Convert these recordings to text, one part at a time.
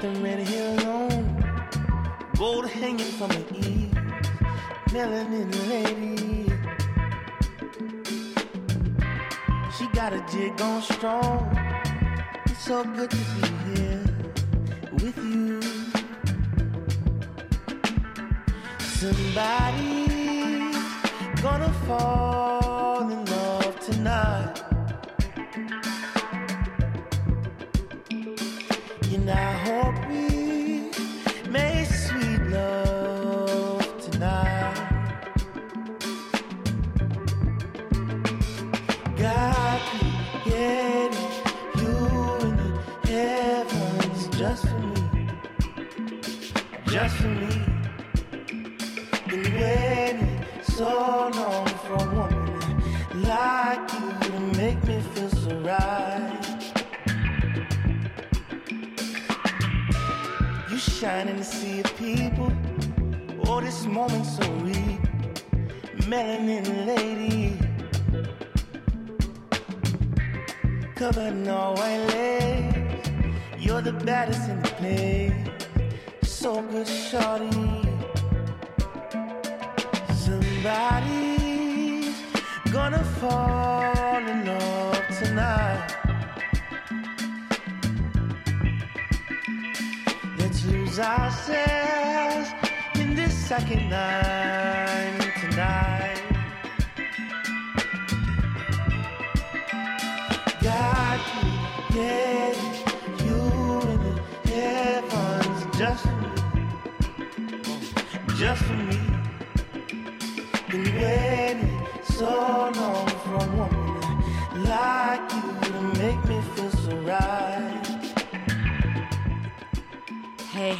the red hair on, gold hanging from her ears, melanin lady. She got a jig on strong. It's so good to be here with you. Somebody gonna fall baddest in the place. So good, shorty. Somebody's gonna fall in love tonight. Let's lose ourselves in this second line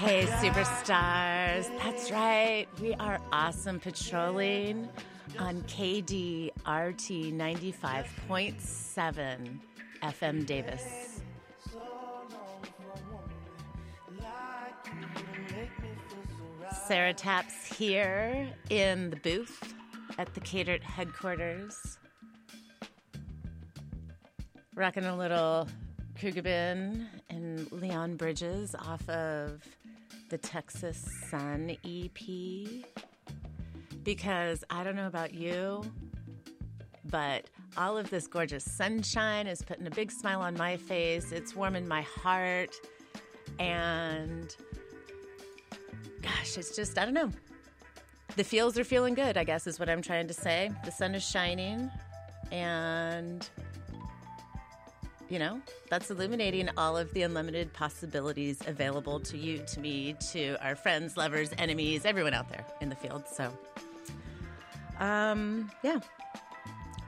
Hey, superstars. That's right. We are awesome patrolling on KDRT 95.7 FM Davis. Sarah Taps here in the booth at the catered headquarters. Rocking a little Khruangbin and Leon Bridges off of the Texas Sun EP. Because I don't know about you, but all of this gorgeous sunshine is putting a big smile on my face. It's warming my heart. And gosh, it's just, I don't know. The feels are feeling good, I guess, is what I'm trying to say. The sun is shining, and, you know, that's illuminating all of the unlimited possibilities available to you, to me, to our friends, lovers, enemies, everyone out there in the field. So, um, yeah.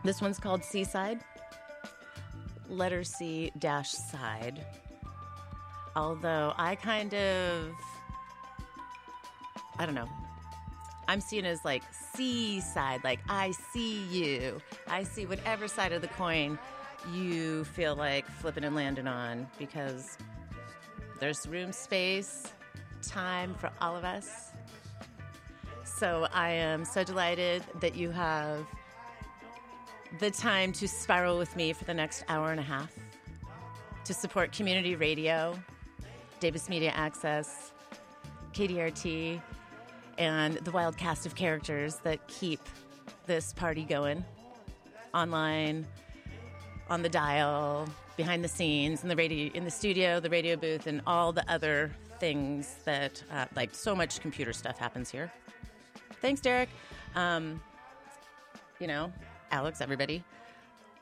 This one's called Seaside. Letter C dash side. Although I kind of, I don't know. I'm seeing it as like seaside, like I see you. I see whatever side of the coin you feel like flipping and landing on because there's room, space, time for all of us. So I am so delighted that you have the time to spiral with me for the next hour and a half to support community radio, Davis Media Access, KDRT, and the wild cast of characters that keep this party going online, on the dial, behind the scenes, in the radio, in the studio, the radio booth, and all the other things that, uh, like, so much computer stuff happens here. Thanks, Derek. Um, you know, Alex, everybody.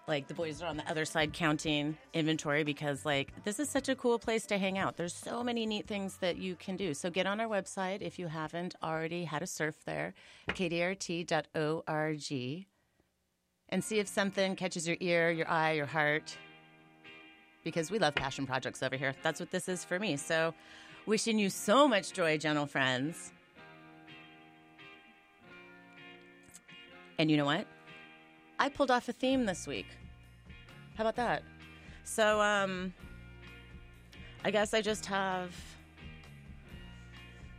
Like the boys are on the other side counting inventory because like this is such a cool place to hang out. There's so many neat things that you can do. So get on our website if you haven't already had a surf there, kdrt.org, and see if something catches your ear, your eye, your heart. Because we love passion projects over here. That's what this is for me. So wishing you so much joy, gentle friends. And you know what? I pulled off a theme this week. How about that? So, um, I guess I just have.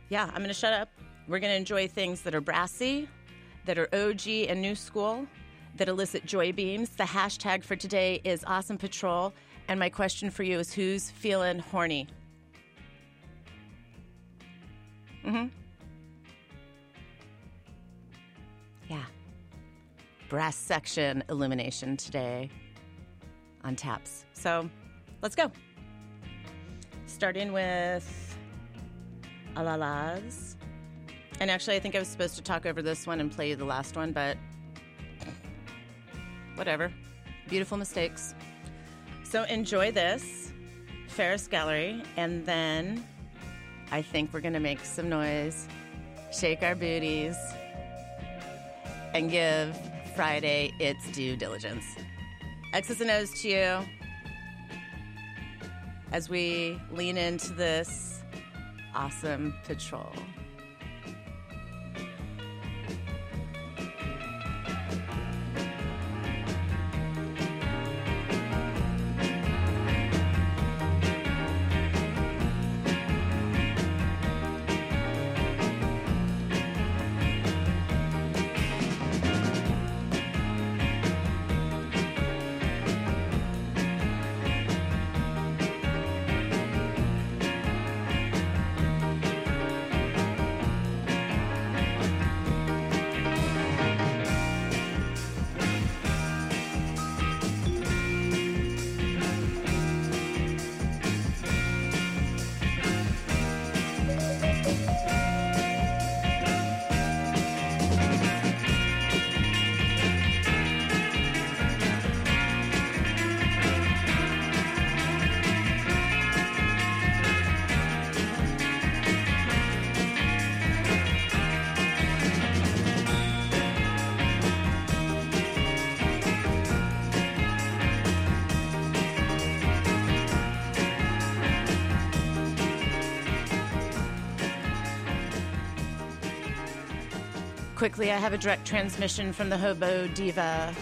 Yeah, I'm going to shut up. We're going to enjoy things that are brassy, that are OG and new school, that elicit joy beams. The hashtag for today is Awesome Patrol. And my question for you is who's feeling horny? Mm-hmm. Yeah. Brass section illumination today on taps. So let's go. Starting with Alalas. And actually, I think I was supposed to talk over this one and play you the last one, but whatever. Beautiful mistakes. So enjoy this, Ferris Gallery, and then I think we're going to make some noise, shake our booties, and give Friday its due diligence. X's and O's to you as we lean into this awesome patrol. Quickly, I have a direct transmission from the Hobo Diva.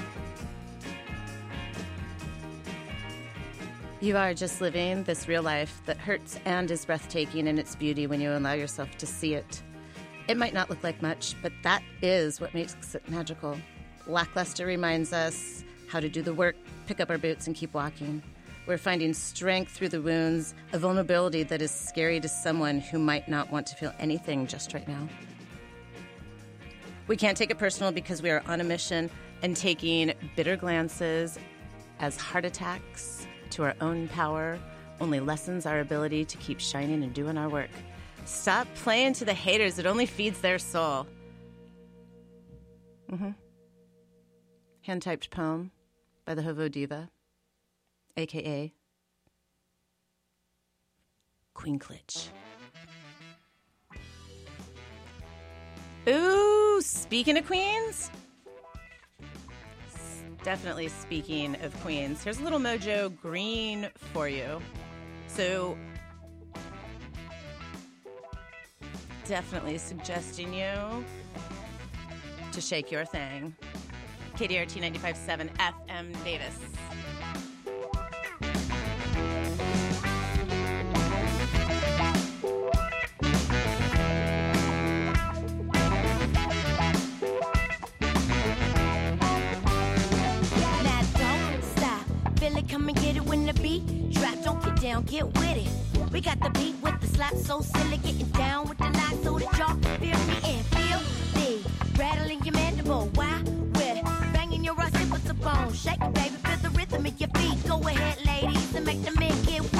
You are just living this real life that hurts and is breathtaking in its beauty when you allow yourself to see it. It might not look like much, but that is what makes it magical. Lackluster reminds us how to do the work, pick up our boots, and keep walking. We're finding strength through the wounds, a vulnerability that is scary to someone who might not want to feel anything just right now. We can't take it personal because we are on a mission and taking bitter glances as heart attacks to our own power only lessens our ability to keep shining and doing our work. Stop playing to the haters, it only feeds their soul. Mm-hmm. Hand typed poem by the Hobo Diva, aka Queen Klitsch. Ooh, speaking of queens, definitely speaking of queens, here's a little mojo green for you. So, definitely suggesting you to shake your thing. KDRT 95.7 FM Davis. And get it when the beat drop. Don't get down, get with it. We got the beat with the slap, so silly, getting down with the line, so that y'all feel me and feel me rattling your mandible. Why we're banging your rusty with the bone. Shake baby, feel the rhythm in your feet. Go ahead, ladies, and make the men get weak.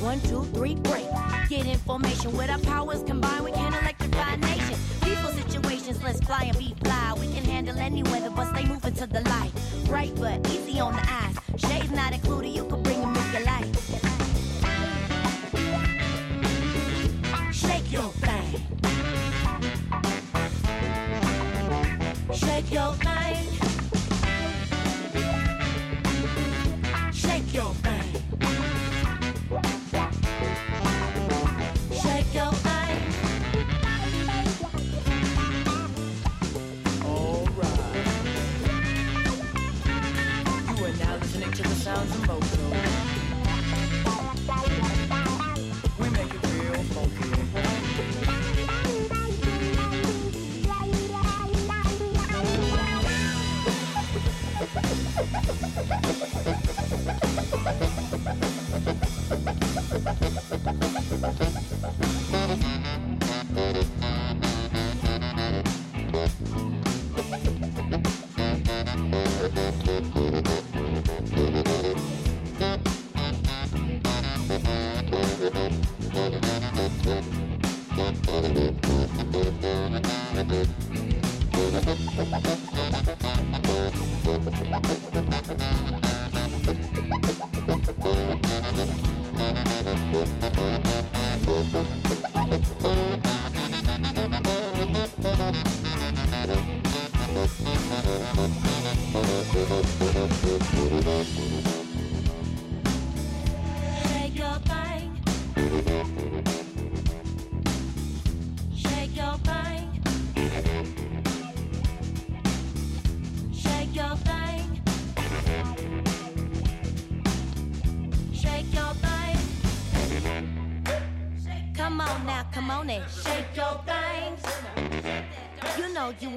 One, two, three, break. Get information with our powers combined. We can electrify nations. People situations, let's fly and be fly. We can handle any weather, but stay moving to the light. Bright but easy on the eyes. Shades not included, you can bring them if you like. Shake your thing. Shake your thing.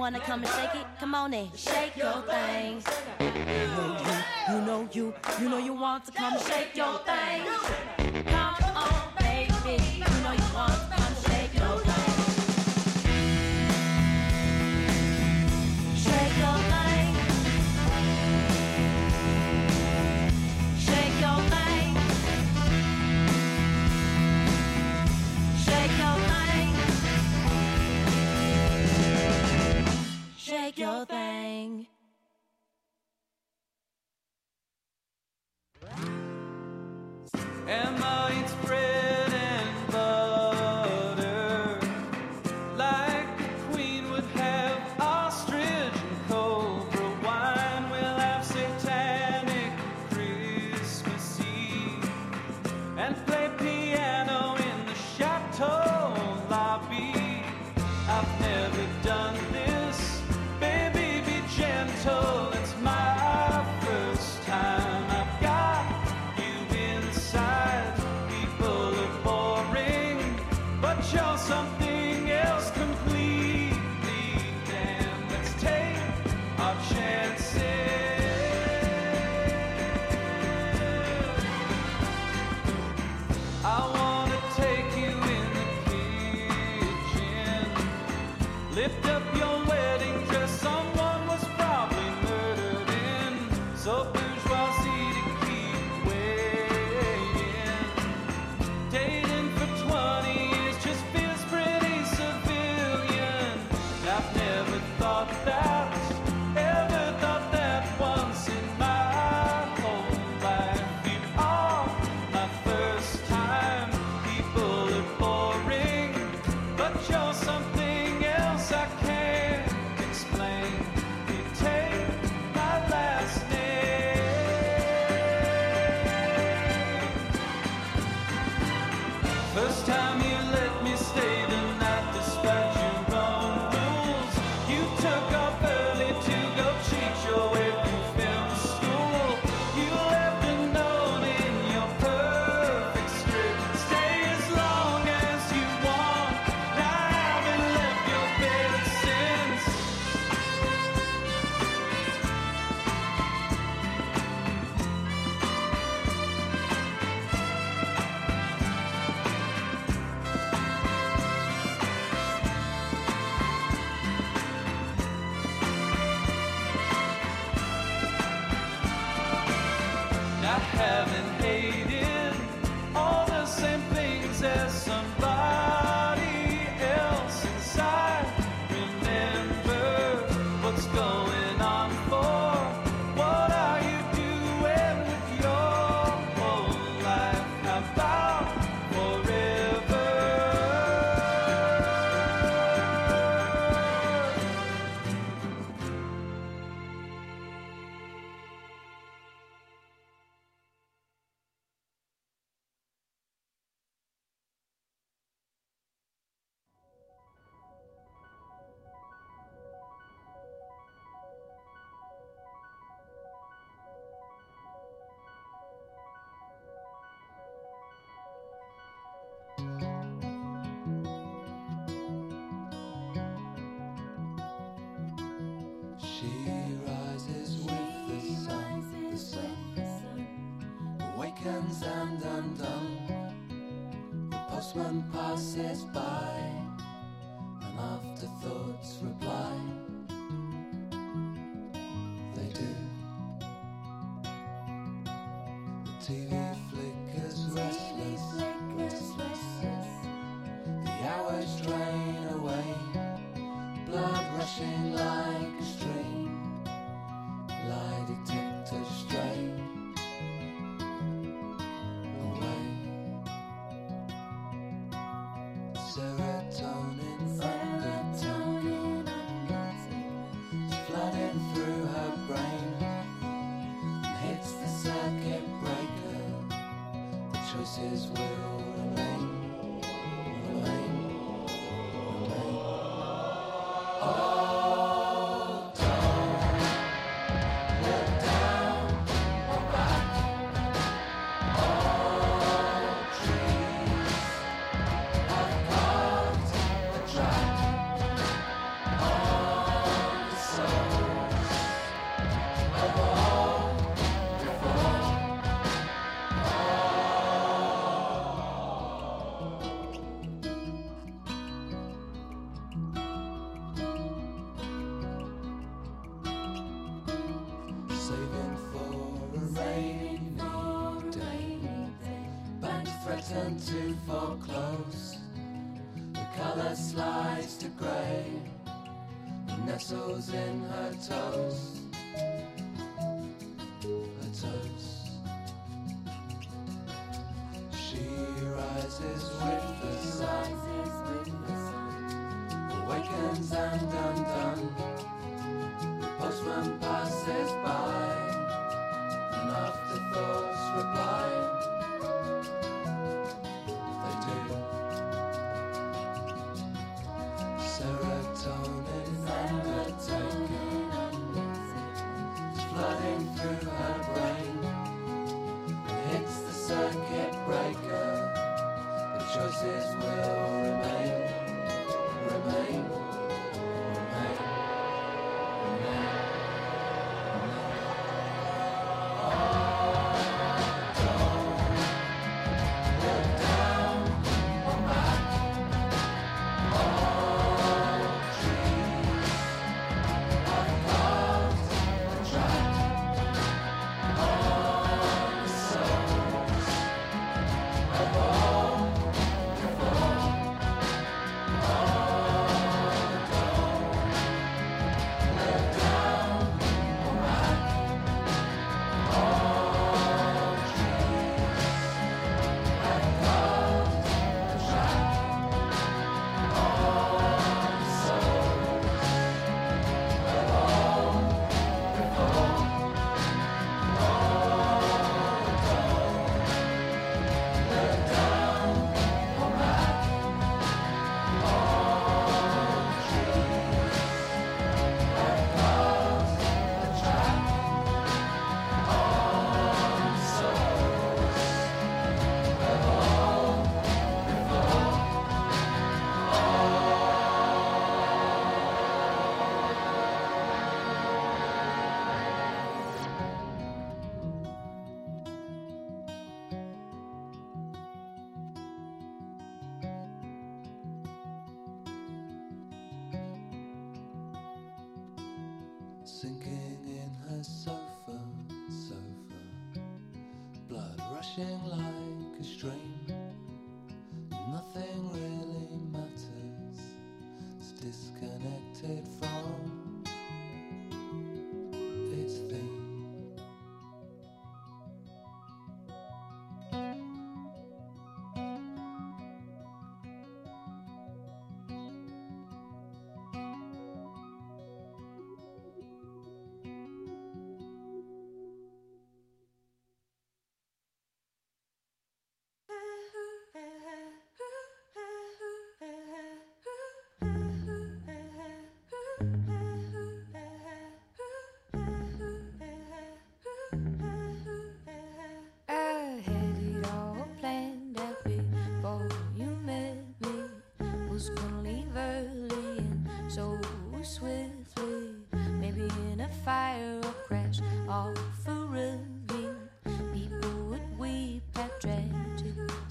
wanna come and shake it? Come on in. weekends and undone. The postman passes by. Choices will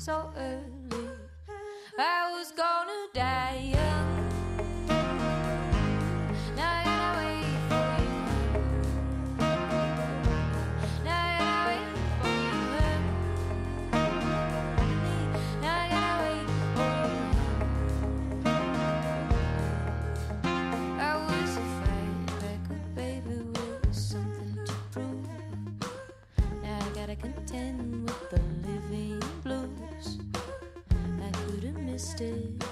so early. I was gonna die. did.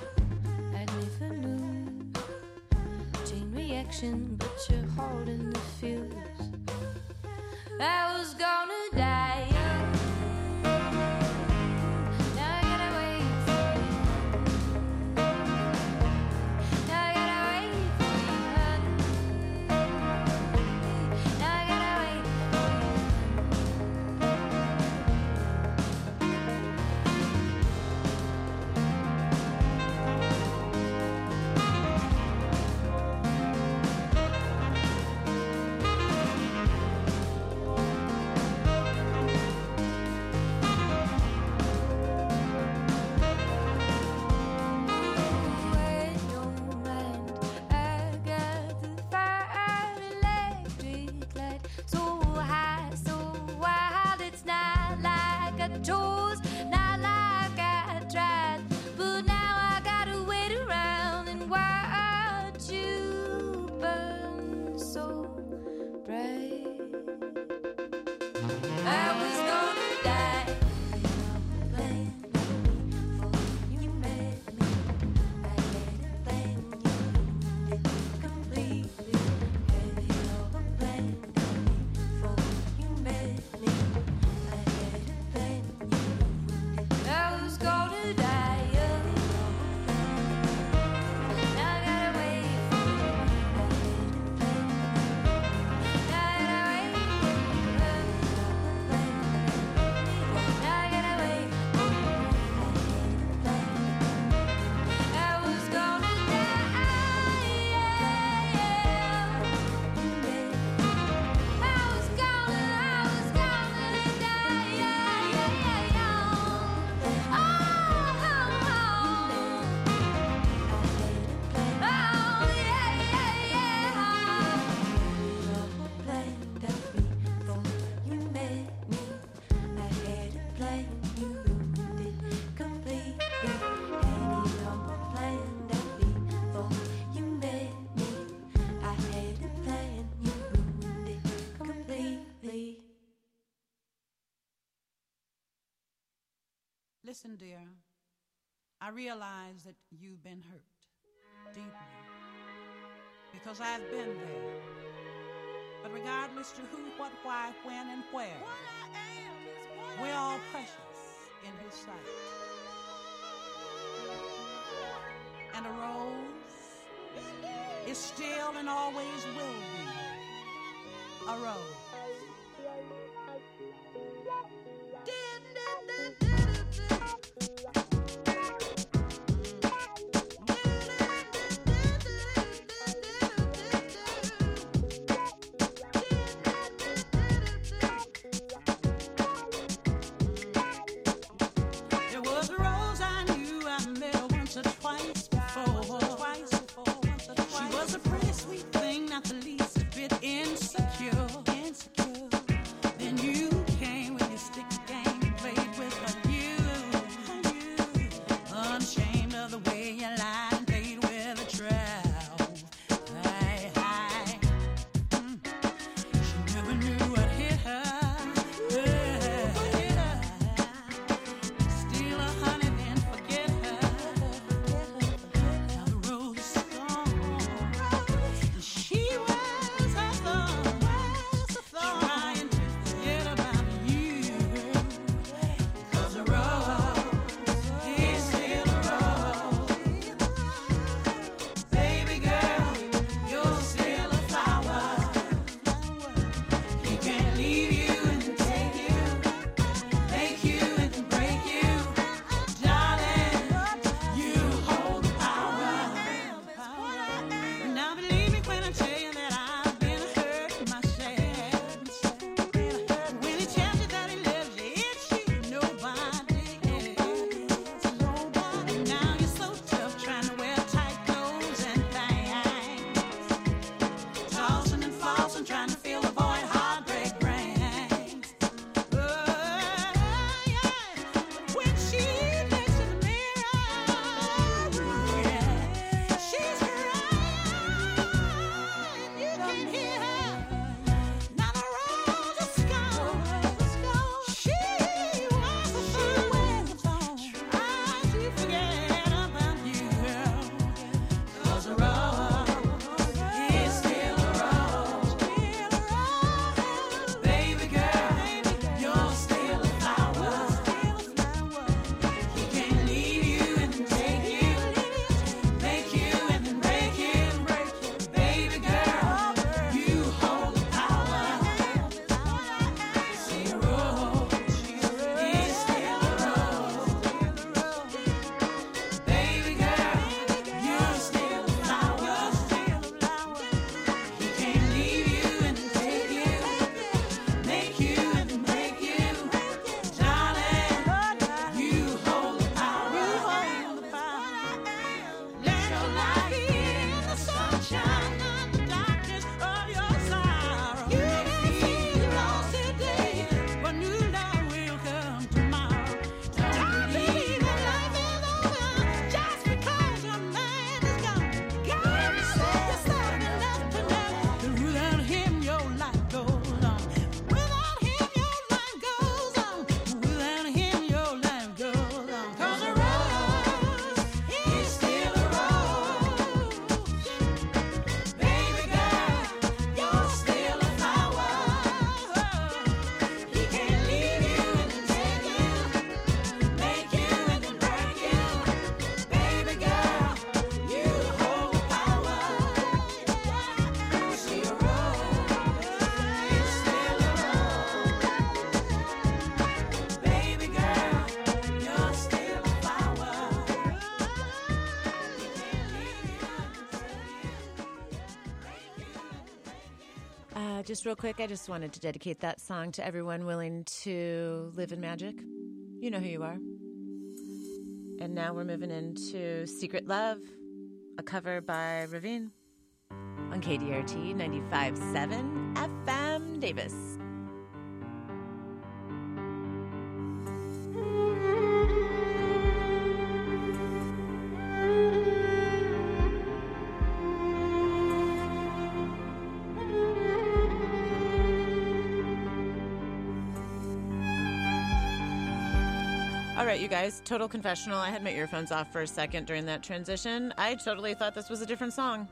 I never knew. Chain reaction, but you're holding the fuse. I was gonna. Listen, dear, I realize that you've been hurt deeply because I've been there. But regardless to who, what, why, when, and where, we're all precious in His sight. And a rose is still and always will be a rose. Just real quick, I just wanted to dedicate that song to everyone willing to live in magic. You know who you are. And now we're moving into Secret Love, a cover by Ravine on KDRT 95.7 FM Davis. Right, you guys, total confessional. I had my earphones off for a second during that transition. I totally thought this was a different song.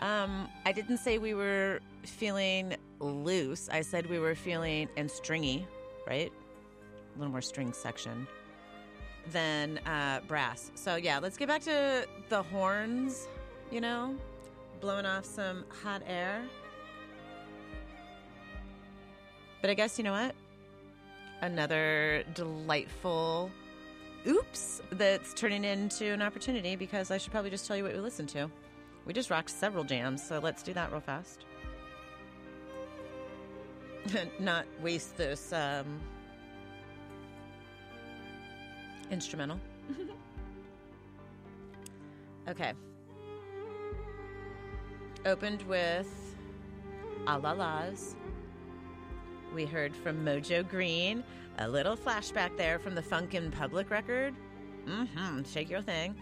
Um, I didn't say we were feeling loose. I said we were feeling and stringy, right? A little more string section than uh, brass. So yeah, let's get back to the horns. You know, blowing off some hot air. But I guess you know what? Another delightful oops that's turning into an opportunity because I should probably just tell you what we listened to. We just rocked several jams, so let's do that real fast. Not waste this um, instrumental. okay. Opened with Allah-Las. We heard from Mojo Green. A little flashback there from the Funkin' Public record. Mm-hmm. Shake your thing.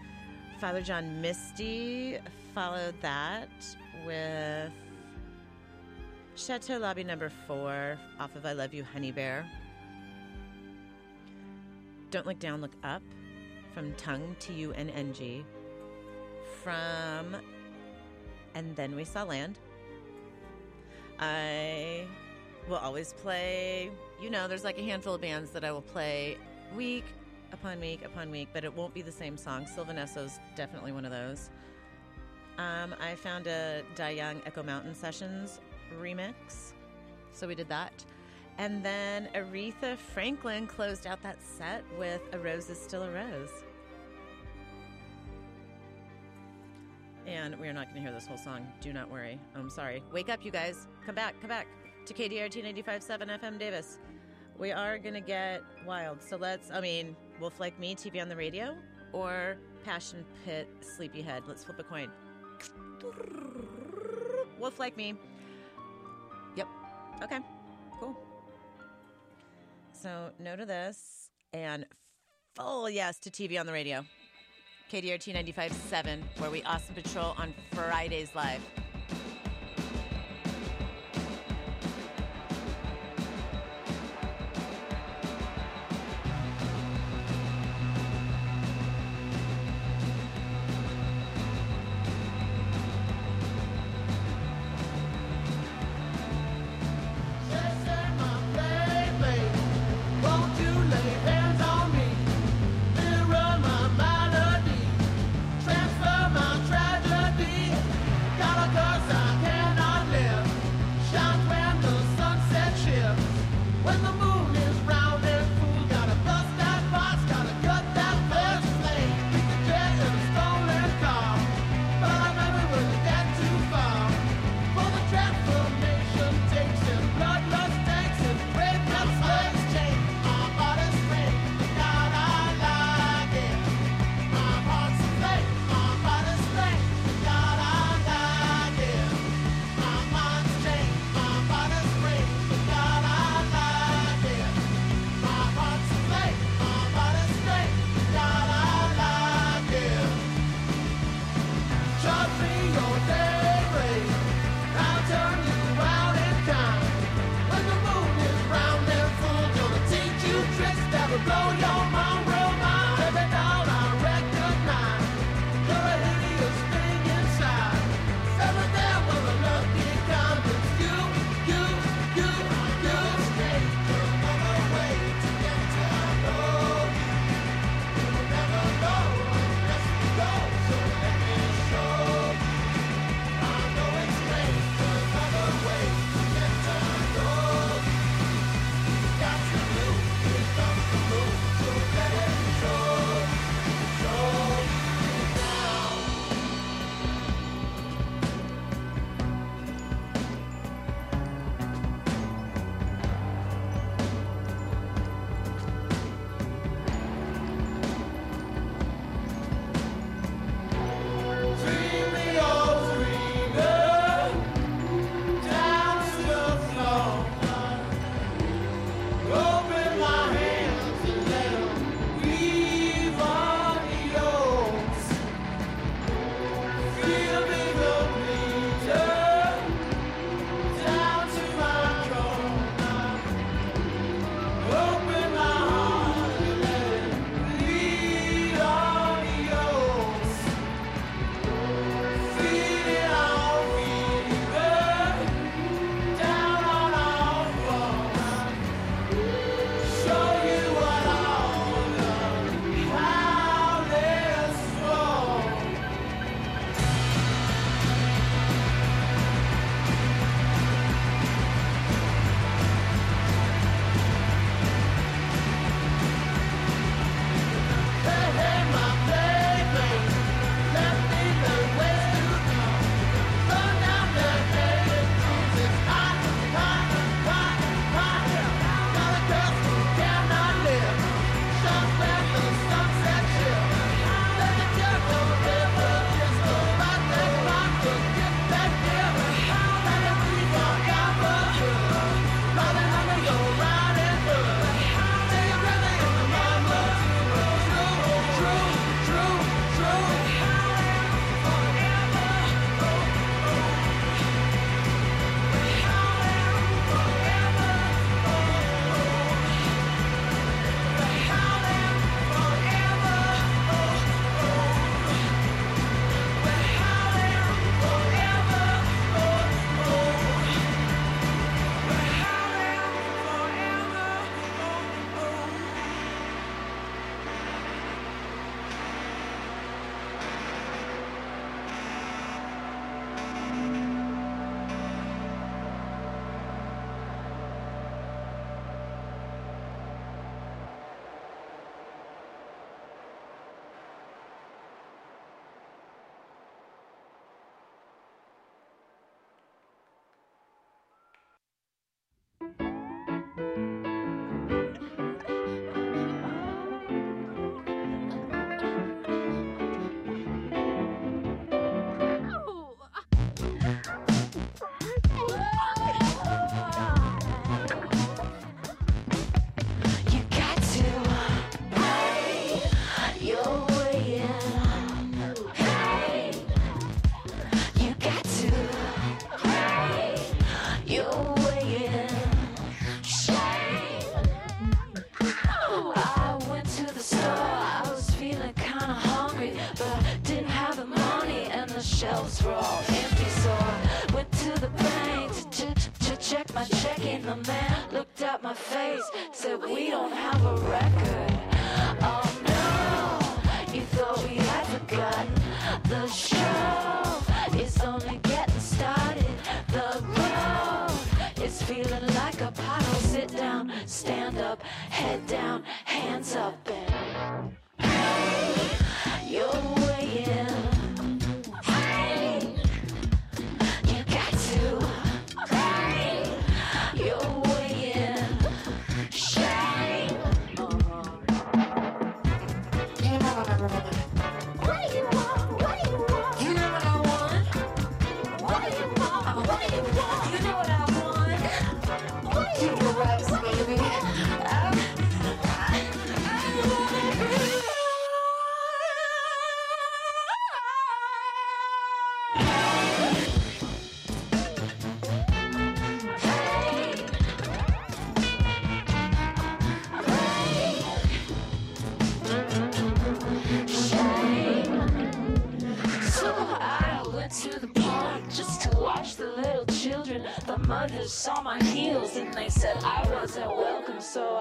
Father John Misty followed that with Chateau Lobby number four off of I Love You, Honeybear. Don't Look Down, Look Up from Tunng, T U N N G. From And Then We Saw Land. I will always play, you know, there's like a handful of bands that I will play week upon week upon week, but it won't be the same song. Sylvan Esso's definitely one of those. Um, I found a Die Young Echo Mountain Sessions remix, so we did that. And then Aretha Franklin closed out that set with A Rose is Still a Rose. And we're not going to hear this whole song. Do not worry. I'm sorry. Wake up, you guys. Come back, come back to KDRT 95.7 FM Davis. We are going to get wild. So let's, I mean, Wolf Like Me, TV on the radio, or Passion Pit, Sleepyhead. Let's flip a coin. Wolf Like Me. Yep. Okay. Cool. So, no to this, and full yes to TV on the radio. KDRT 95.7, where we Awesome Patrol on Fridays live.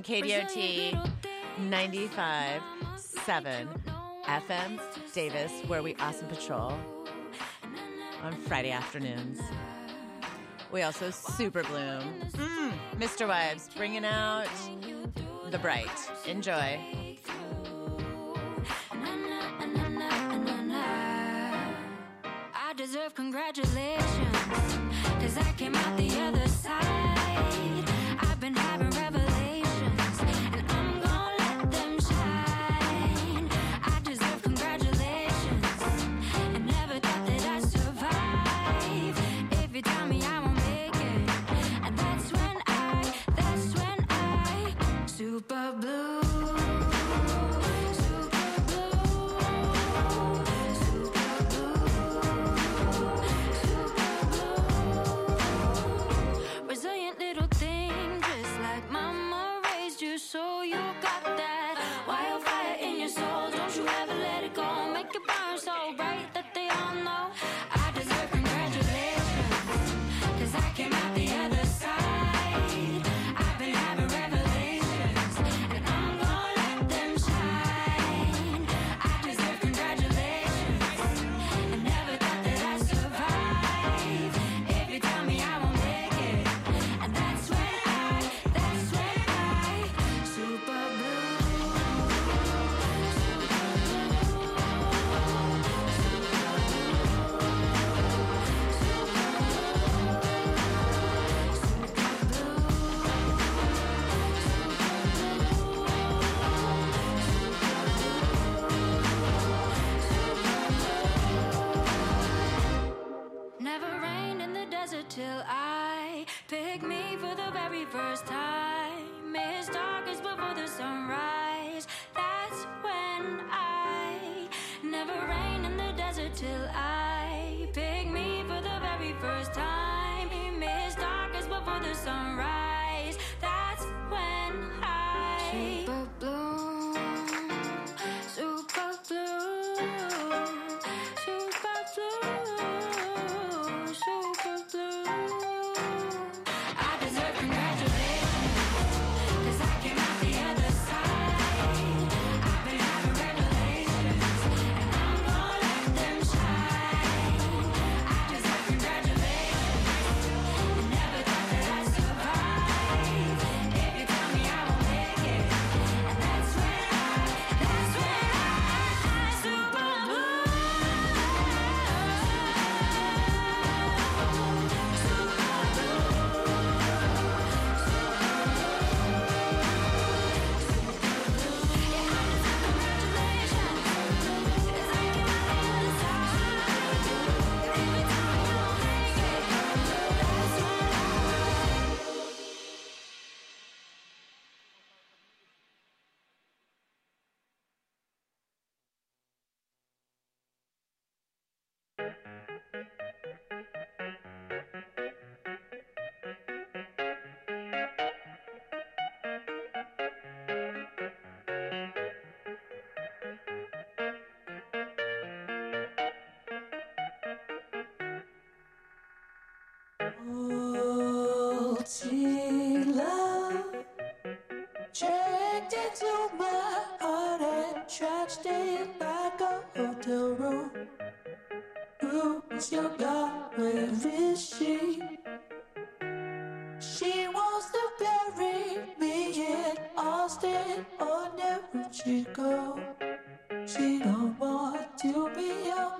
on KDRT 95 7 FM Davis, where we awesome patrol on Friday afternoons. We also super bloom. Mm, MisterWives bringing out the bright. Enjoy. I deserve congratulations, cause I came out the other side. I've been having revelations. blue stayed like a hotel room. Who's your girl, where is she? She wants to bury me in Austin or never she go. She don't want to be alone.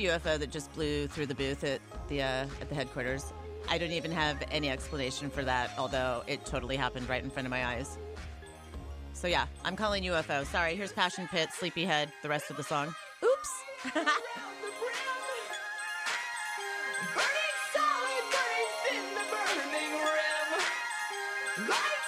The UFO that just blew through the booth at the uh, at the headquarters. I don't even have any explanation for that, although it totally happened right in front of my eyes. So yeah, I'm calling UFO. Sorry, here's Passion Pit, Sleepyhead, the rest of the song. Oops. Burning solid, burning thin, the burning rim. Light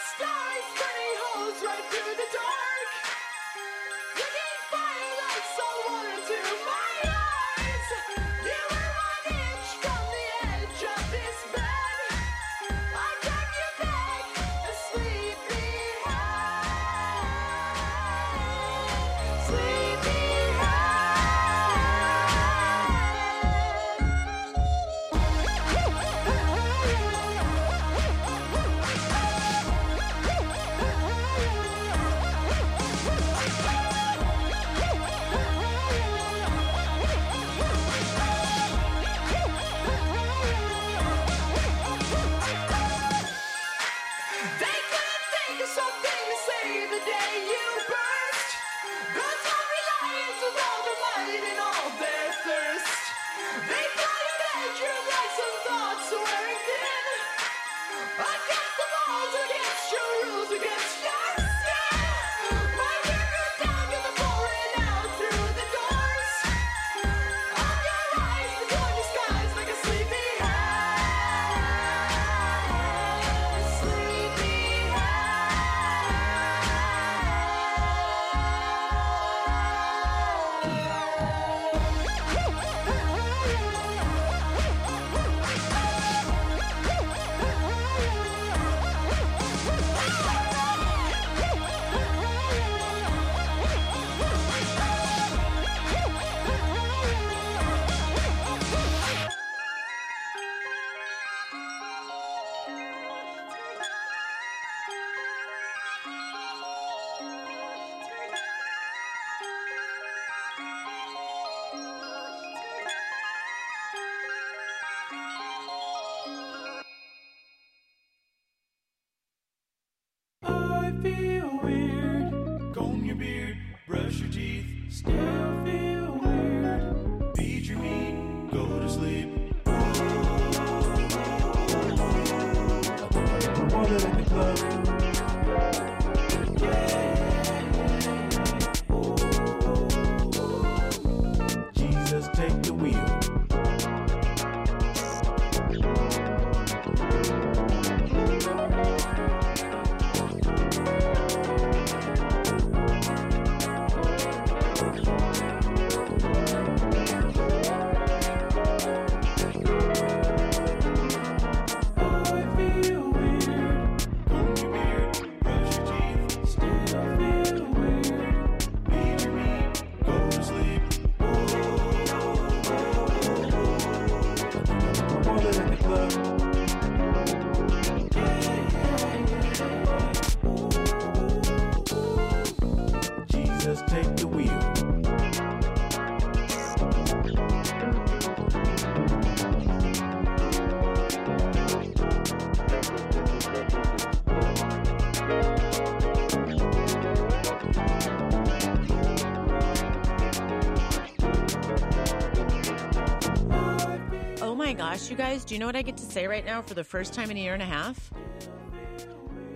guys, do you know what I get to say right now for the first time in a year and a half?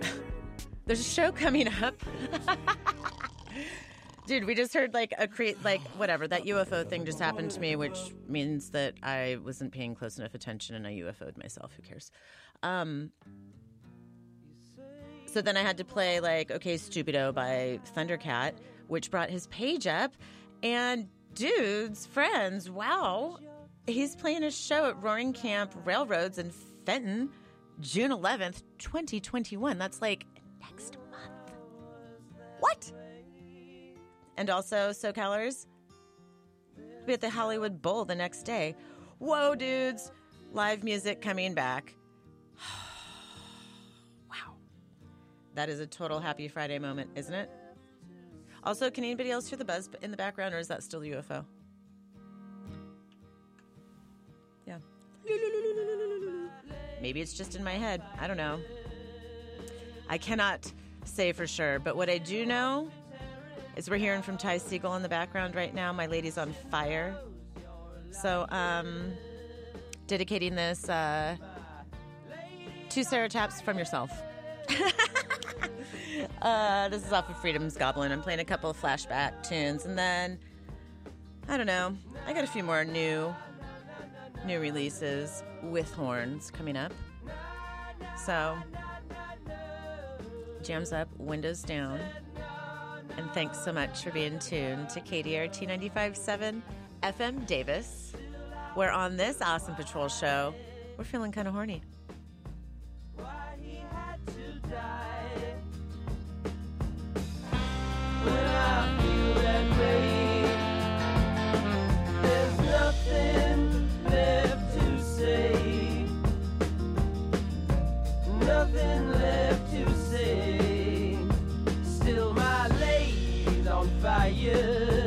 There's a show coming up. Dude, we just heard like a create like whatever that UFO thing just happened to me, which means that I wasn't paying close enough attention and I UFO'd myself. Who cares? Um, so then I had to play like "Okay, Stupido" by Thundercat, which brought his page up, and dudes, friends, wow, he's playing a show at Roaring Camp Railroads in Felton, June 11th, 2021. That's like next month. What? And also, SoCalers, be at the Hollywood Bowl the next day. Whoa, dudes! Live music coming back. wow. That is a total happy Friday moment, isn't it? Also, can anybody else hear the buzz in the background, or is that still UFO? Maybe it's just in my head. I don't know. I cannot say for sure, but what I do know is we're hearing from Ty Segall in the background right now. My lady's on fire. So, um, dedicating this uh, to Sarah Taps from yourself. uh, this is off of Freedom's Goblin. I'm playing a couple of flashback tunes, and then I don't know. I got a few more new new releases with horns coming up. So, jams up, windows down. And thanks so much for being tuned to KDRT 95.7 FM Davis. We're on this awesome patrol show. We're feeling kind of horny. nothing left to say. Still, my on fire.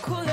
곧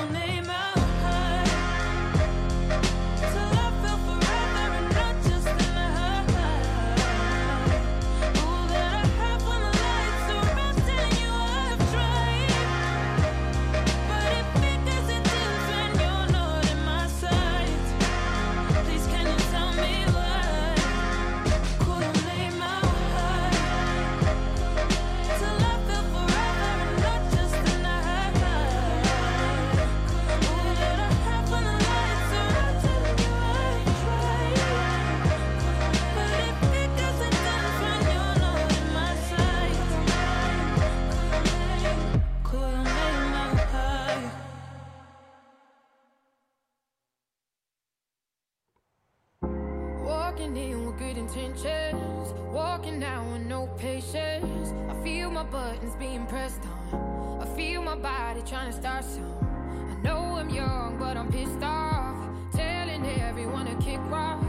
now with no patience. I feel my buttons being pressed on. I feel my body trying to start some. I know I'm young, but I'm pissed off. Telling everyone to kick rock.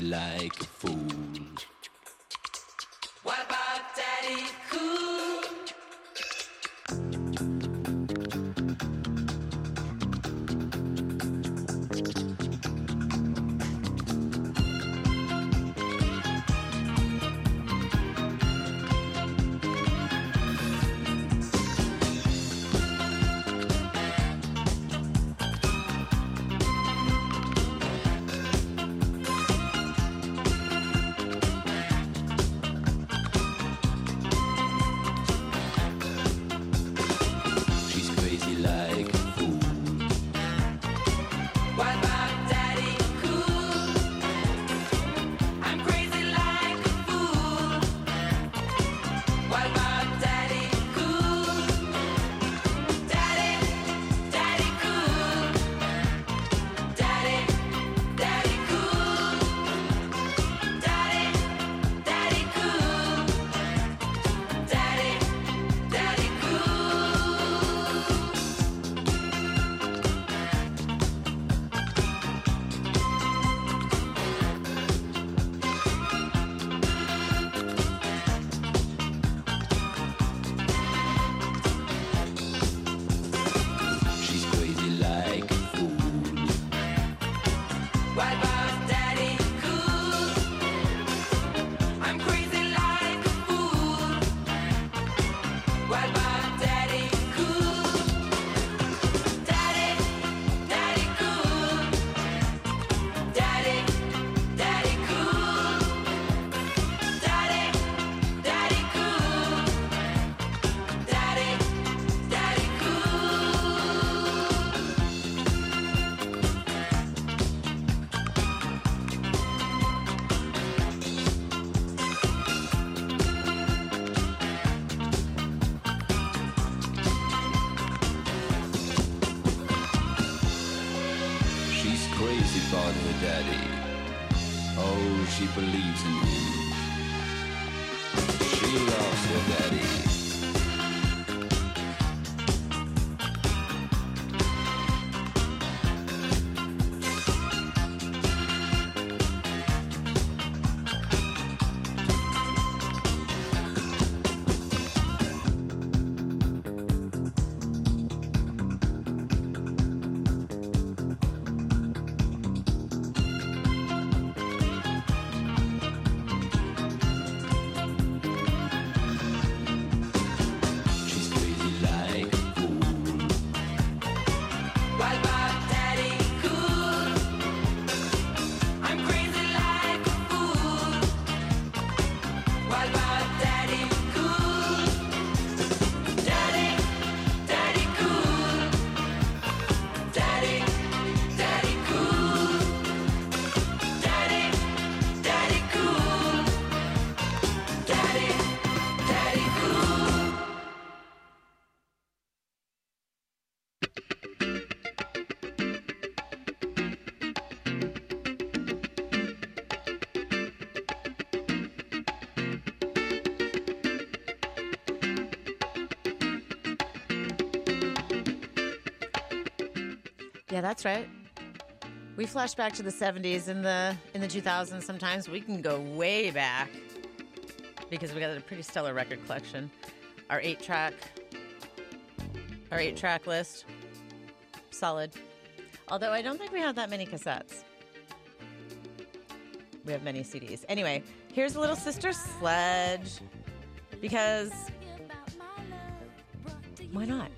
Like Yeah, that's right. We flash back to the 70s and the in the 2000s sometimes. We can go way back because we got a pretty stellar record collection. Our 8 track our 8 track list solid. Although I don't think we have that many cassettes. We have many CDs. Anyway, here's a little Sister Sledge because why not?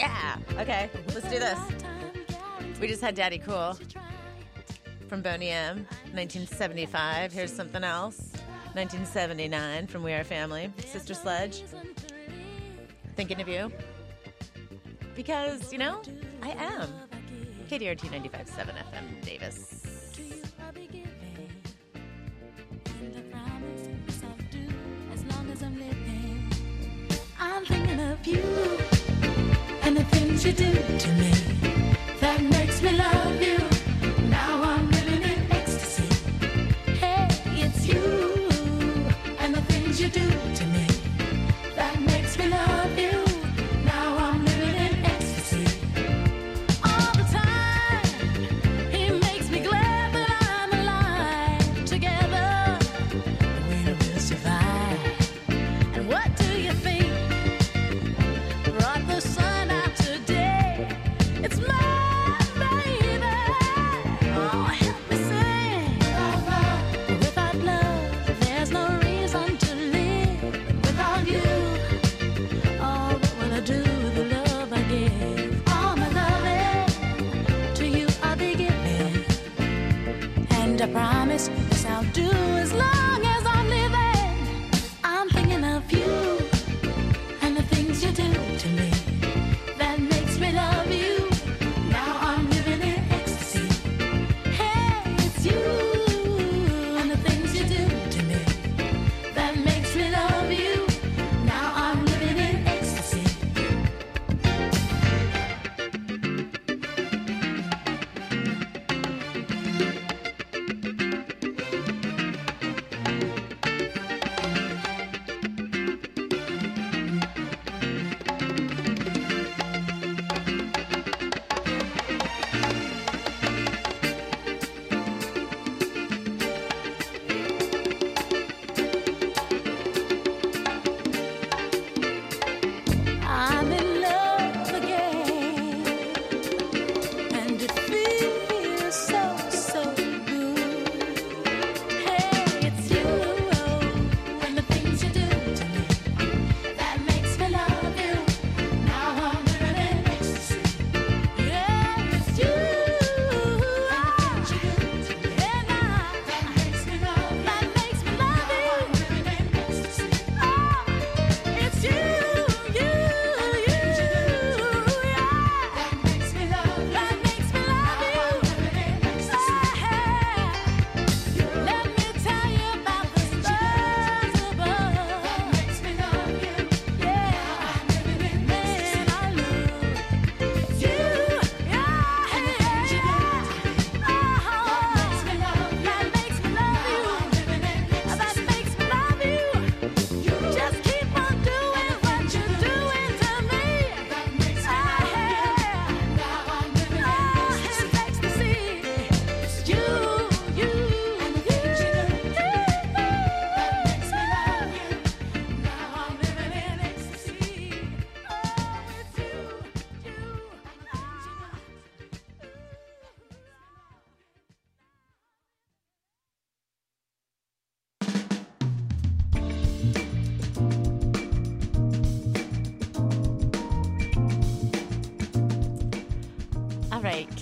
Yeah. Okay, let's do this. We just had Daddy Cool from Boney M, 1975. Here's something else. 1979 from We Are Family. Sister Sledge. Thinking of you. Because, you know, I am. KDRT 95.7 FM Davis. You do to me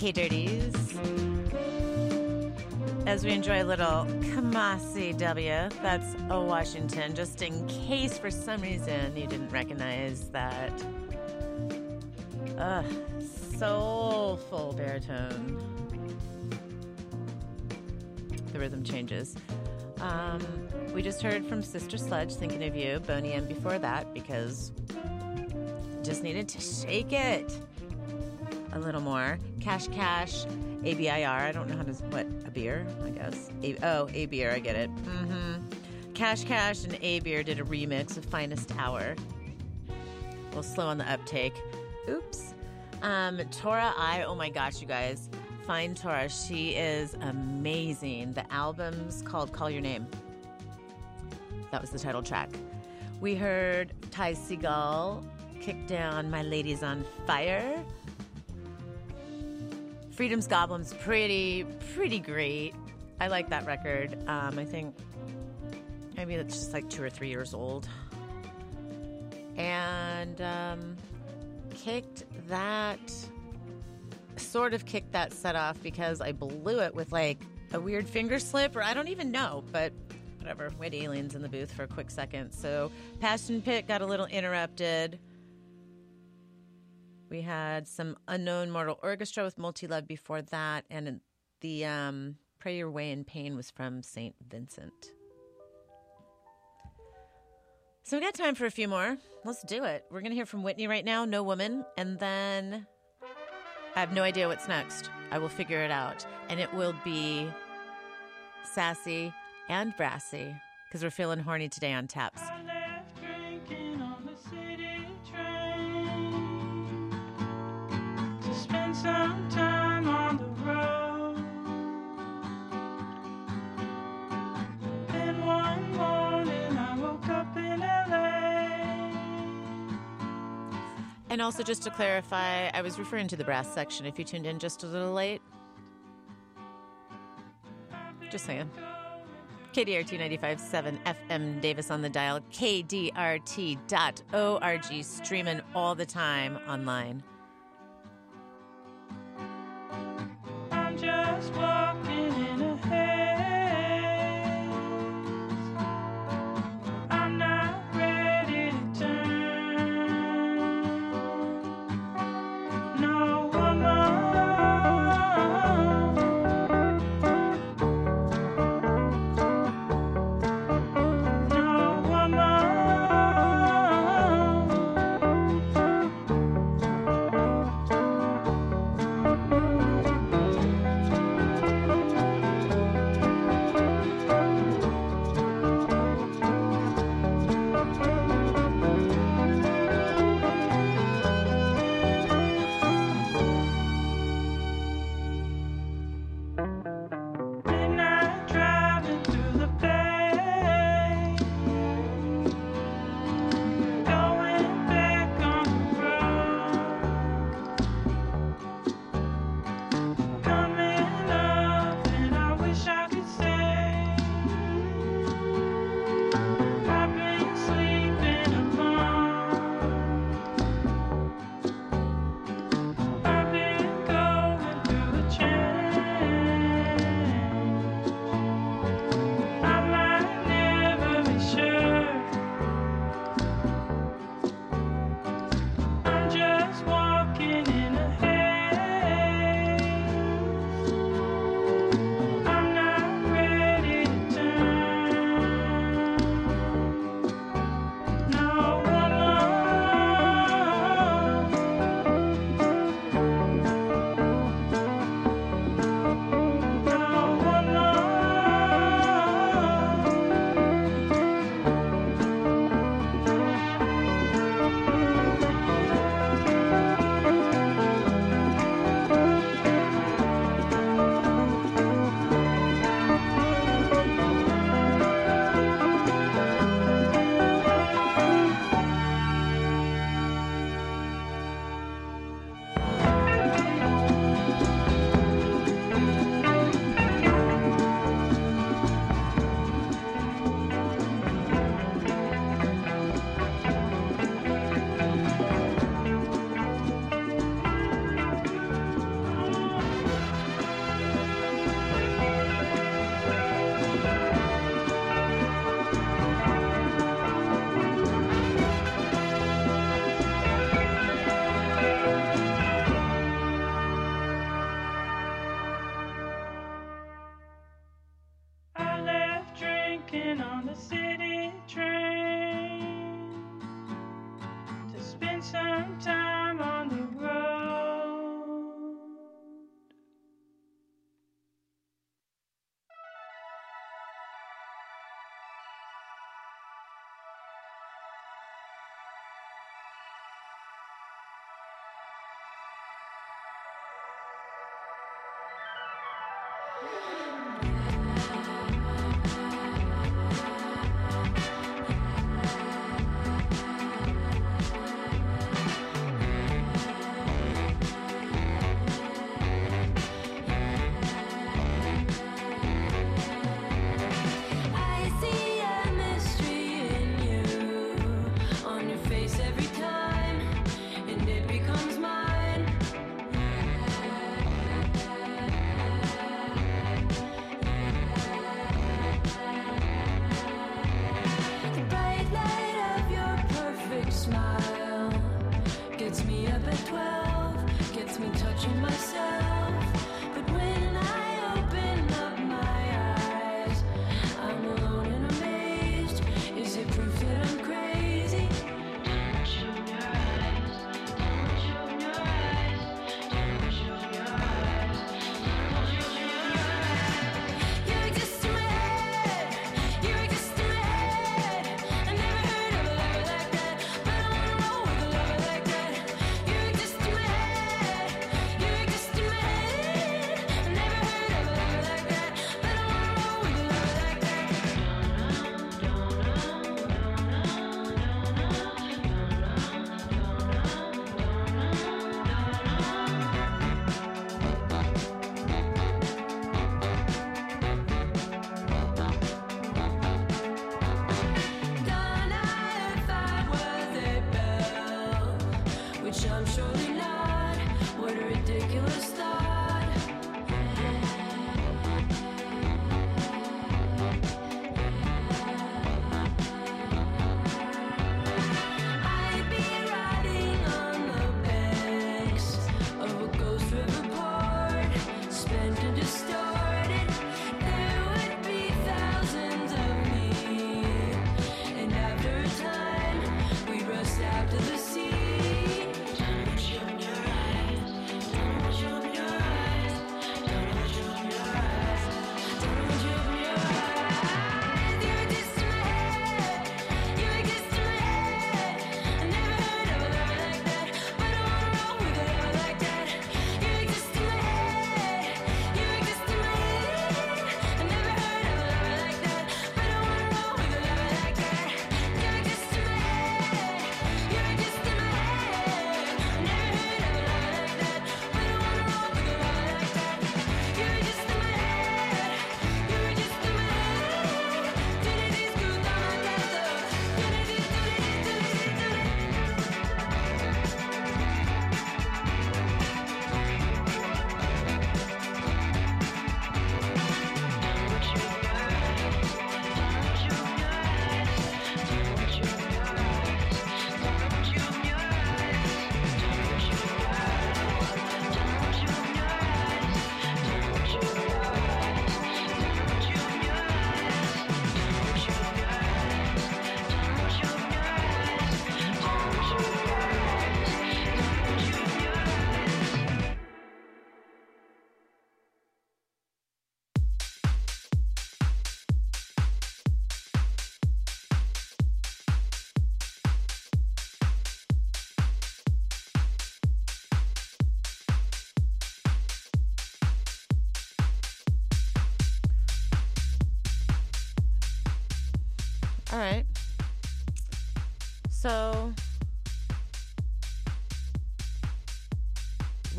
K Dirties. As we enjoy a little Kamasi W, that's a Washington, just in case for some reason you didn't recognize that. Ugh, soulful baritone. The rhythm changes. Um, we just heard from Sister Sledge, thinking of you, Boney M before that, because just needed to shake it a little more. Cash Cash, ABIR. I don't know how to what a beer. I guess. A, oh, a beer. I get it. Mm-hmm. Cash Cash and A beer did a remix of Finest Hour. A little slow on the uptake. Oops. Um, Tora I. Oh my gosh, you guys. Find Tora. She is amazing. The album's called Call Your Name. That was the title track. We heard Ty Segall kick down My Lady's on Fire. Freedom's Goblin's pretty, pretty great. I like that record. Um, I think maybe it's just like two or three years old. And um, kicked that, sort of kicked that set off because I blew it with like a weird finger slip, or I don't even know, but whatever. We had aliens in the booth for a quick second. So Passion Pit got a little interrupted. We had some unknown mortal orchestra with multi love before that, and the um, "Pay Your Way in Pain" was from Saint Vincent. So we got time for a few more. Let's do it. We're gonna hear from Whitney right now, "No Woman," and then I have no idea what's next. I will figure it out, and it will be sassy and brassy because we're feeling horny today on taps. Spend some time on the road. Then one morning I woke up in LA. And also, just to clarify, I was referring to the brass section if you tuned in just a little late. Just saying. KDRT 95.7 FM Davis on the dial, KDRT.org, streaming all the time online. I'm just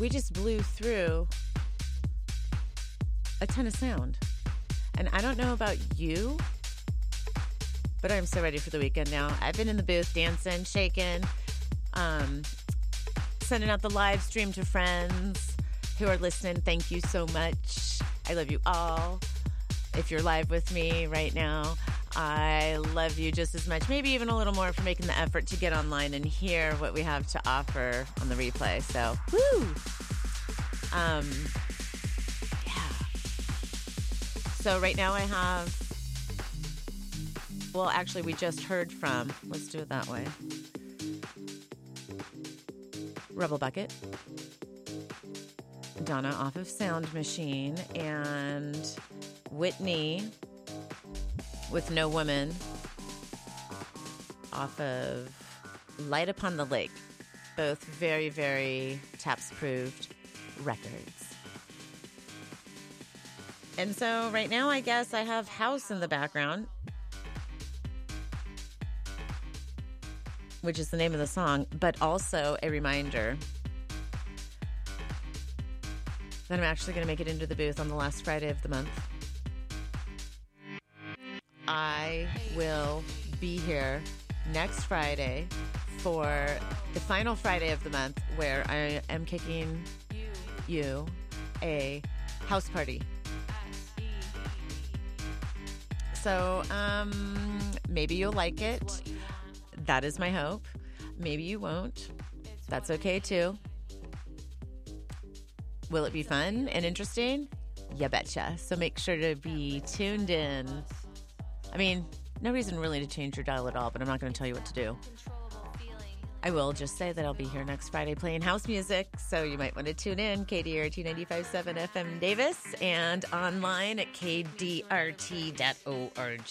we just blew through a ton of sound. And I don't know about you, but I'm so ready for the weekend now. I've been in the booth dancing, shaking, um, sending out the live stream to friends who are listening. Thank you so much. I love you all. If you're live with me right now, I love you just as much, maybe even a little more for making the effort to get online and hear what we have to offer on the replay. So, woo! Um, yeah. So right now I have. Well, actually, we just heard from. Let's do it that way. Rebel Bucket, Donna off of Sound Machine, and Whitney with No Woman off of Light Upon the Lake. Both very, very taps proved records. And so right now, I guess I have House in the background, which is the name of the song, but also a reminder that I'm actually going to make it into the booth on the last Friday of the month. I will be here next Friday for the final Friday of the month where I am kicking you a house party. So, um, maybe you'll like it. That is my hope. Maybe you won't. That's okay too. Will it be fun and interesting? You betcha. So make sure to be tuned in. I mean, no reason really to change your dial at all, but I'm not going to tell you what to do. I will just say that I'll be here next Friday playing house music, so you might want to tune in. KDRT 95.7 FM Davis and online at kdrt.org.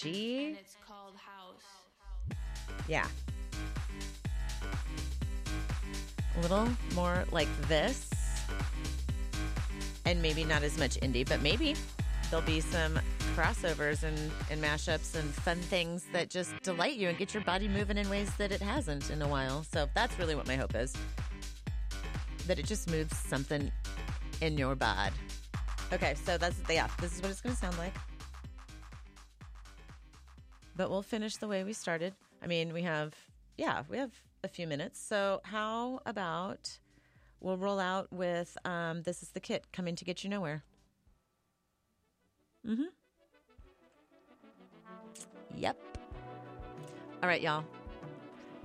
It's called House. Yeah. A little more like this. And maybe not as much indie, but maybe there'll be some crossovers and, and mashups and fun things that just delight you and get your body moving in ways that it hasn't in a while. So that's really what my hope is. That it just moves something in your bod. Okay, so that's the yeah, this is what it's gonna sound like. But we'll finish the way we started. I mean, we have yeah, we have a few minutes. So how about we'll roll out with um, this is the kit coming to get you nowhere. Mm-hmm. Yep. All right, y'all.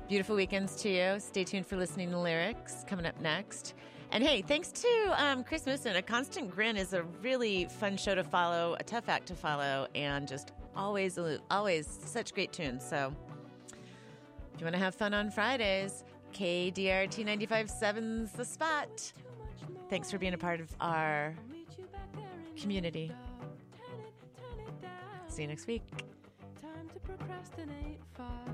Beautiful weekends to you. Stay tuned for listening to lyrics coming up next. And hey, thanks to um, Chris Mooson. A Constant Grin is a really fun show to follow, a tough act to follow, and just always, always such great tunes. So if you want to have fun on Fridays, KDRT 95.7's the spot. Thanks for being a part of our community. See you next week. Time to procrastinate fast.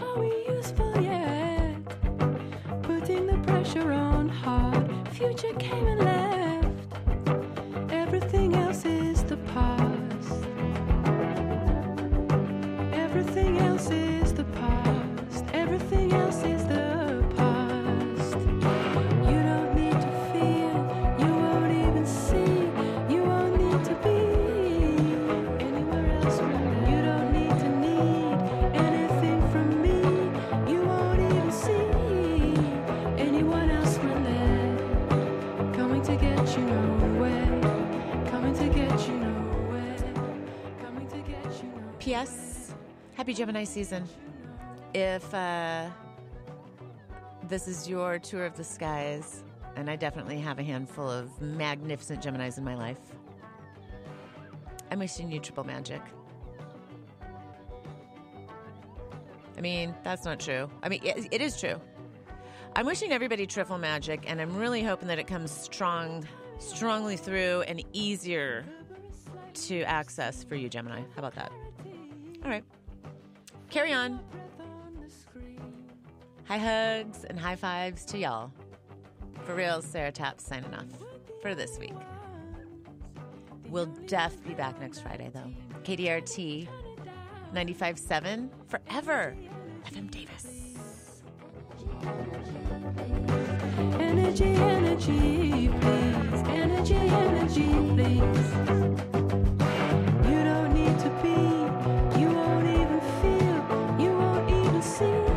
Are we useful yet? Putting the pressure on hard. Future came and left. Gemini season. If uh, this is your tour of the skies, and I definitely have a handful of magnificent Geminis in my life, I'm wishing you triple magic. I mean, that's not true. I mean, it, it is true. I'm wishing everybody triple magic, and I'm really hoping that it comes strong, strongly through and easier to access for you, Gemini. How about that? All right. Carry on. High hugs and high fives to y'all. For real, Sarah Taps signing off for this week. We'll def be back next Friday, though. KDRT 95.7 forever. FM Davis. Energy, energy, please. Energy, energy, please. You don't need to be, see